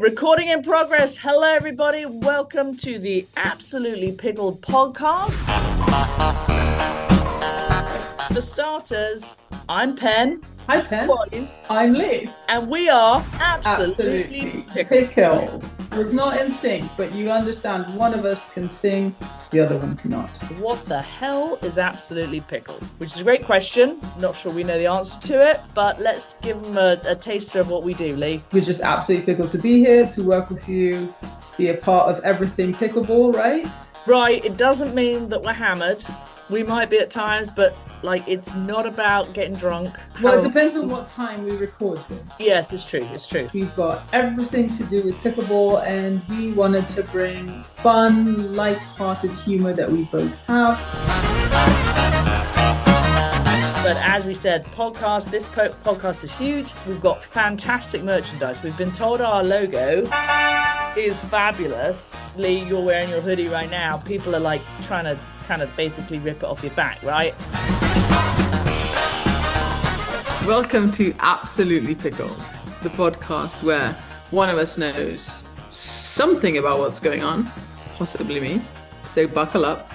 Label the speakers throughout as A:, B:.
A: Recording in progress. Hello, everybody. Welcome to the Absolutely Pickled podcast. For starters, I'm Pen.
B: Hi, Pen.
A: Who are you?
B: I'm Lee.
A: And we are Absolutely,
B: Absolutely
A: Pickled.
B: pickled. Was not in sync, but you understand one of us can sing, the other one cannot.
A: What the hell is Absolutely Pickled? Which is a great question. Not sure we know the answer to it, but let's give them a, a taster of what we do, Lee.
B: We're just absolutely pickled to be here, to work with you, be a part of everything pickleball, right?
A: Right, it doesn't mean that we're hammered. We might be at times, but like it's not about getting drunk.
B: Well, it depends on what time we record this.
A: Yes, it's true. It's true.
B: We've got everything to do with pickleball, and we wanted to bring fun, light-hearted humor that we both have.
A: But as we said, podcast. This po- podcast is huge. We've got fantastic merchandise. We've been told our logo is fabulous. Lee, you're wearing your hoodie right now. People are like trying to kind of basically rip it off your back, right?
B: Welcome to Absolutely Pickled, the podcast where one of us knows something about what's going on, possibly me. So buckle up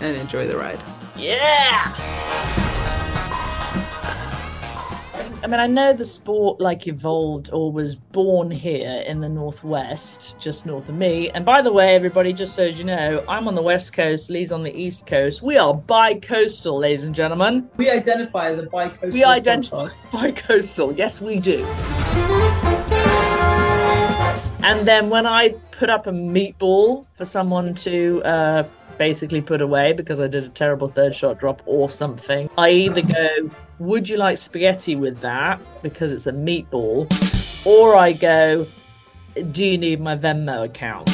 B: and enjoy the ride.
A: Yeah. I mean, I know the sport like evolved or was born here in the northwest, just north of me. And by the way, everybody, just so as you know, I'm on the west coast, Lee's on the east coast. We are bi-coastal, ladies and gentlemen.
B: We identify as a bi-coastal.
A: We identify as bi-coastal. Yes, we do. And then when I put up a meatball for someone to uh, basically put away because I did a terrible third shot drop or something, I either go, Would you like spaghetti with that? Because it's a meatball. Or I go, Do you need my Venmo account?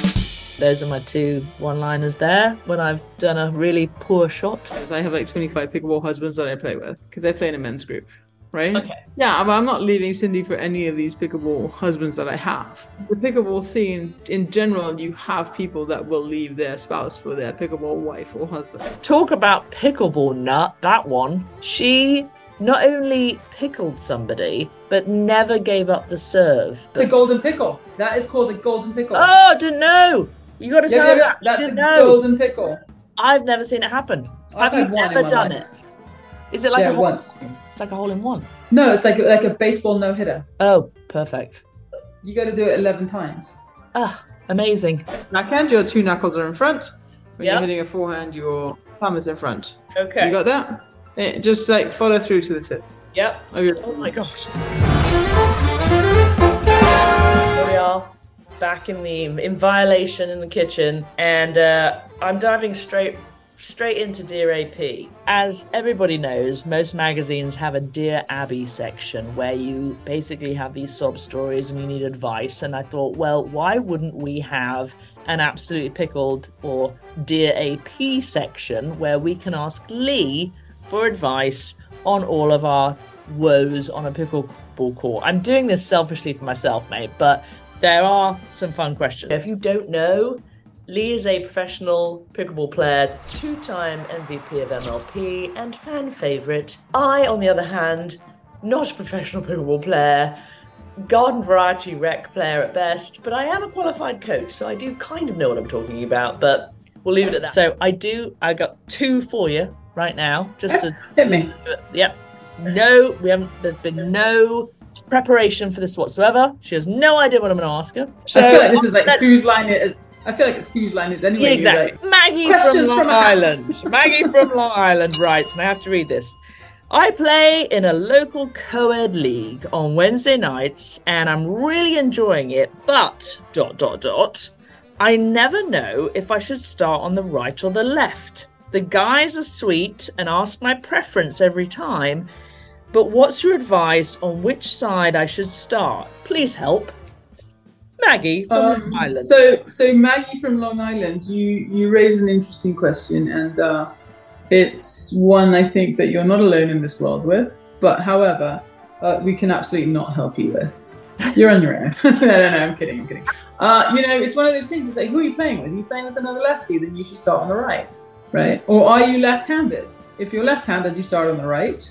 A: Those are my two one liners there when I've done a really poor shot.
B: I have like 25 pickleball husbands that I play with because I play in a men's group, right?
A: Okay.
B: Yeah, but I'm not leaving Cindy for any of these pickleball husbands that I have. The pickleball scene, in general, you have people that will leave their spouse for their pickleball wife or husband.
A: talk about pickleball nut that one she not only pickled somebody but never gave up the serve
B: It's a golden pickle. That is called a golden pickle.
A: oh I didn't know you got to
B: Yeah,
A: tell
B: yeah,
A: me that
B: that's
A: I
B: a
A: didn't know
B: golden pickle.
A: i've never seen it happen
B: I've
A: have you
B: had one in
A: never done
B: life.
A: it is it like
B: yeah,
A: a hole,
B: once.
A: it's like a hole in one
B: No, it's like like a baseball no hitter.
A: oh perfect
B: You got to do it 11 times.
A: ah amazing
B: Backhand, your two knuckles are in front. When
A: Yeah.
B: you're hitting a forehand, your thumb is in front.
A: okay
B: You got that? Eh, just like follow through to the tips.
A: yep
B: of your-
A: oh my gosh Here we are, back in the in violation in the kitchen, and uh, I'm diving straight straight into Dear AP. As everybody knows, most magazines have a Dear Abby section where you basically have these sob stories and you need advice. And I thought, well, why wouldn't we have an absolutely pickled or Dear AP section where we can ask Lee for advice on all of our woes on a pickleball court. I'm doing this selfishly for myself, mate, but there are some fun questions. If you don't know, Lee is a professional pickleball player, two time MVP of MLP, and fan favourite. I, on the other hand, not a professional pickleball player, garden variety rec player at best, but I am a qualified coach, so I do kind of know what I'm talking about, but we'll leave it at that. So I do, I got two for you right now, just to
B: Hit me.
A: Yep. No, we haven't. There's been no preparation for this whatsoever. She has no idea what I'm going to ask her. So
B: I feel like this is like whose line it is. I feel like it's whose line is anyway.
A: Yeah, exactly. Maggie from Long
B: from.
A: Island. Maggie from Long Island writes, and I have to read this. I play in a local co ed league on Wednesday nights, and I'm really enjoying it, but dot dot dot. I never know if I should start on the right or the left. The guys are sweet and ask my preference every time, but what's your advice on which side I should start? Please help. Maggie from Long
B: Um,
A: Island.
B: so, so Maggie from Long Island, you you raise an interesting question, and uh, it's one I think that you're not alone in this world with. But however, uh, we can absolutely not help you with. You're on your own. no, no, no. I'm kidding. I'm kidding. Uh, you know, it's one of those things. It's like, who are you playing with? Are you playing with another lefty? Then you should start on the right, right? Or are you left-handed? If you're left-handed, you start on the right.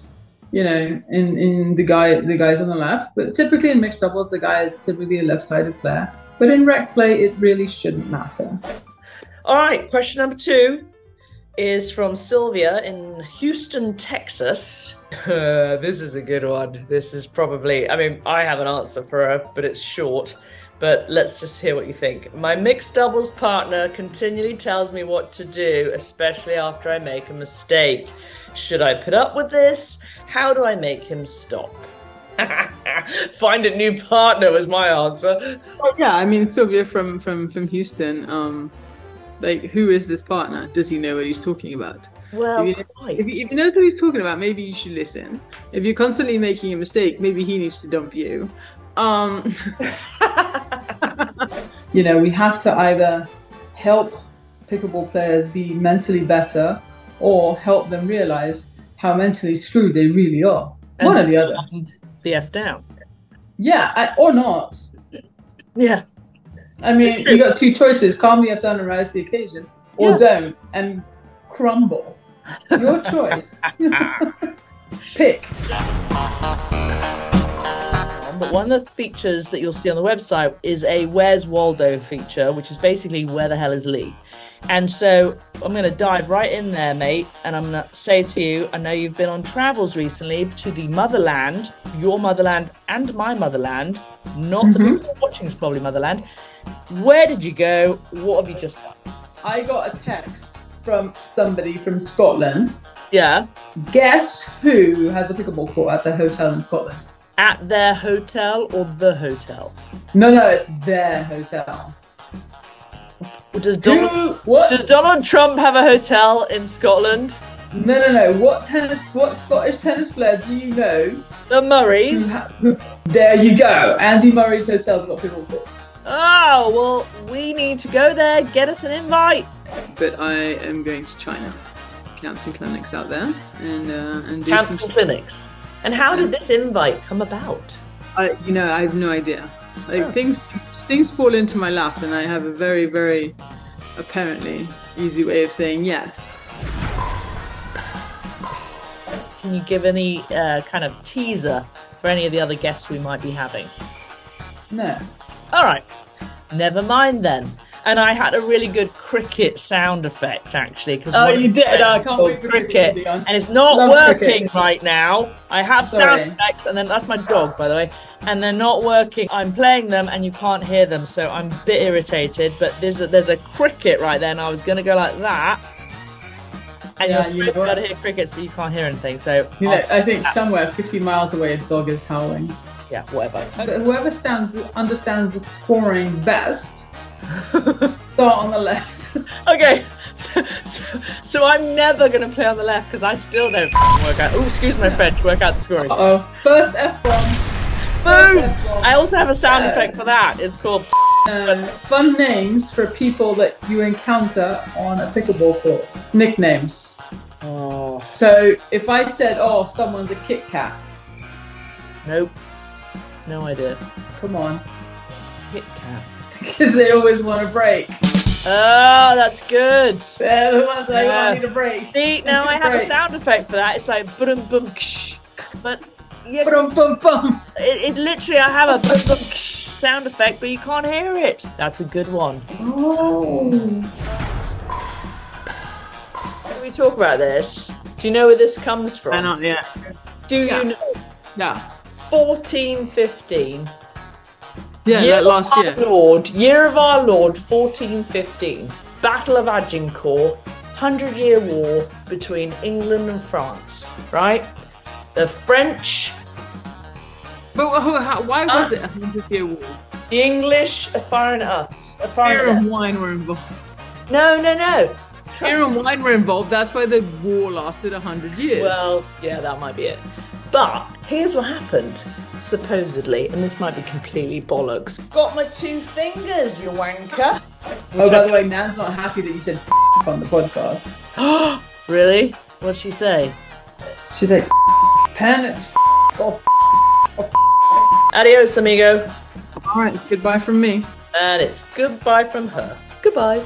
B: You know, in, in the guy the guys on the left. But typically in mixed doubles, the guy is typically a left-sided player. But in rec play, it really shouldn't matter.
A: All right, question number two is from Sylvia in Houston, Texas. this is a good one. This is probably, I mean, I have an answer for her, but it's short. But let's just hear what you think. My mixed doubles partner continually tells me what to do, especially after I make a mistake. Should I put up with this? How do I make him stop? Find a new partner was my answer.
B: Oh, yeah, I mean Sylvia from from from Houston. Um, like who is this partner? Does he know what he's talking about?
A: Well,
B: if, he, if, he, if he knows what he's talking about, maybe you should listen. If you're constantly making a mistake, maybe he needs to dump you. Um, you know, we have to either help pickleball players be mentally better or help them realize how mentally screwed they really are.
A: And
B: One or the other.
A: The F down.
B: Yeah, I, or not.
A: Yeah.
B: I mean, you got two choices: calm the F down and rise to the occasion, or
A: Yeah.
B: don't and crumble. Your choice. Pick.
A: But one of the features that you'll see on the website is a Where's Waldo feature, which is basically where the hell is Lee? And so I'm going to dive right in there, mate, and I'm going to say to you I know you've been on travels recently to the motherland, your motherland, and my motherland, not the
B: Mhm.
A: people watching is probably motherland. Where did you go? What have you just done?
B: I got a text from somebody from Scotland.
A: Yeah,
B: Guess who has a pickleball court at the hotel in Scotland?
A: At their hotel or the hotel?
B: No, no, it's their hotel.
A: Does Donald,
B: Who? What?
A: does Donald Trump have a hotel in Scotland?
B: No, no, no. What tennis? What Scottish tennis player do you know?
A: The Murrays?
B: there you go. Andy Murray's hotel's got pickleball court.
A: Oh, well, we need to go there, get us an invite.
B: But I am going to China, cancel clinics out there, and uh, and do
A: Cancel
B: some.
A: clinics. And how did this invite come about?
B: I, you know, I have no idea. Like
A: Oh.
B: things, things fall into my lap, and I have a very, very, apparently easy way of saying yes.
A: Can you give any uh, kind of teaser for any of the other guests we might be having?
B: No.
A: All right, never mind then. And I had a really good cricket sound effect actually. Cause
B: Oh, you did? Oh, I can't
A: called
B: wait for cricket to
A: cricket,
B: be on.
A: and it's not
B: Love
A: working
B: cricket.
A: right now. I have
B: Sorry.
A: sound effects, and then that's my dog, by the way, and they're not working. I'm playing them, and you can't hear them, so I'm a bit irritated. But there's a, there's a cricket right there, and I was gonna go like that. And
B: Yeah,
A: you're
B: you
A: supposed to be able to hear crickets, but you can't hear anything. So
B: You know, I think uh, somewhere 50 miles away, a dog is howling.
A: yeah, whatever.
B: But whoever stands understands the scoring best, start on the left.
A: Okay, so, so, so I'm never going to play on the left because I still don't work out. Oh, excuse my French, work out the scoring.
B: Uh oh, first F bomb.
A: Boom! I also have a sound effect for that. It's called.
B: Um, fun names for people that you encounter on a pickleball court. Nicknames.
A: Oh,
B: So if I said, "Oh, someone's a Kit Kat,"
A: nope. No idea.
B: come on,
A: Kit Kat.
B: Because they always want a break.
A: Oh, that's good.
B: They're the ones that
A: Yeah.
B: want need a break.
A: See, now I have a sound effect for that. It's like boom, boom, ksh. But yeah,
B: Bum, bum, bum.
A: it, it literally, I have a boom, boom, ksh sound effect, but you can't hear it. That's a good one.
B: Oh.
A: Can we talk about this? Do you know where this comes from?
B: Why not? Yeah.
A: Do
B: Yeah.
A: you know?
B: Yeah.
A: 1415.
B: Yeah.
A: year
B: That last year.
A: Lord, year of our Lord, 1415. Battle of Agincourt, Hundred Year War between England and France, right? The French,
B: But how, why was
A: Uh,
B: it a hundred year war?
A: the English are firing at us. Are firing
B: Beer and wine were involved.
A: No, no, no. Trust
B: Beer and wine were involved. That's why the war lasted a hundred years.
A: Well, yeah, that might be it. But here's what happened, supposedly, and this might be completely bollocks. Got my two fingers, you wanker.
B: oh, by the way, Nan's not happy that you said on the podcast.
A: really? What'd she say?
B: She said, pen, it's off.
A: Adios, amigo.
B: All right, it's goodbye from me.
A: And it's goodbye from her. Goodbye.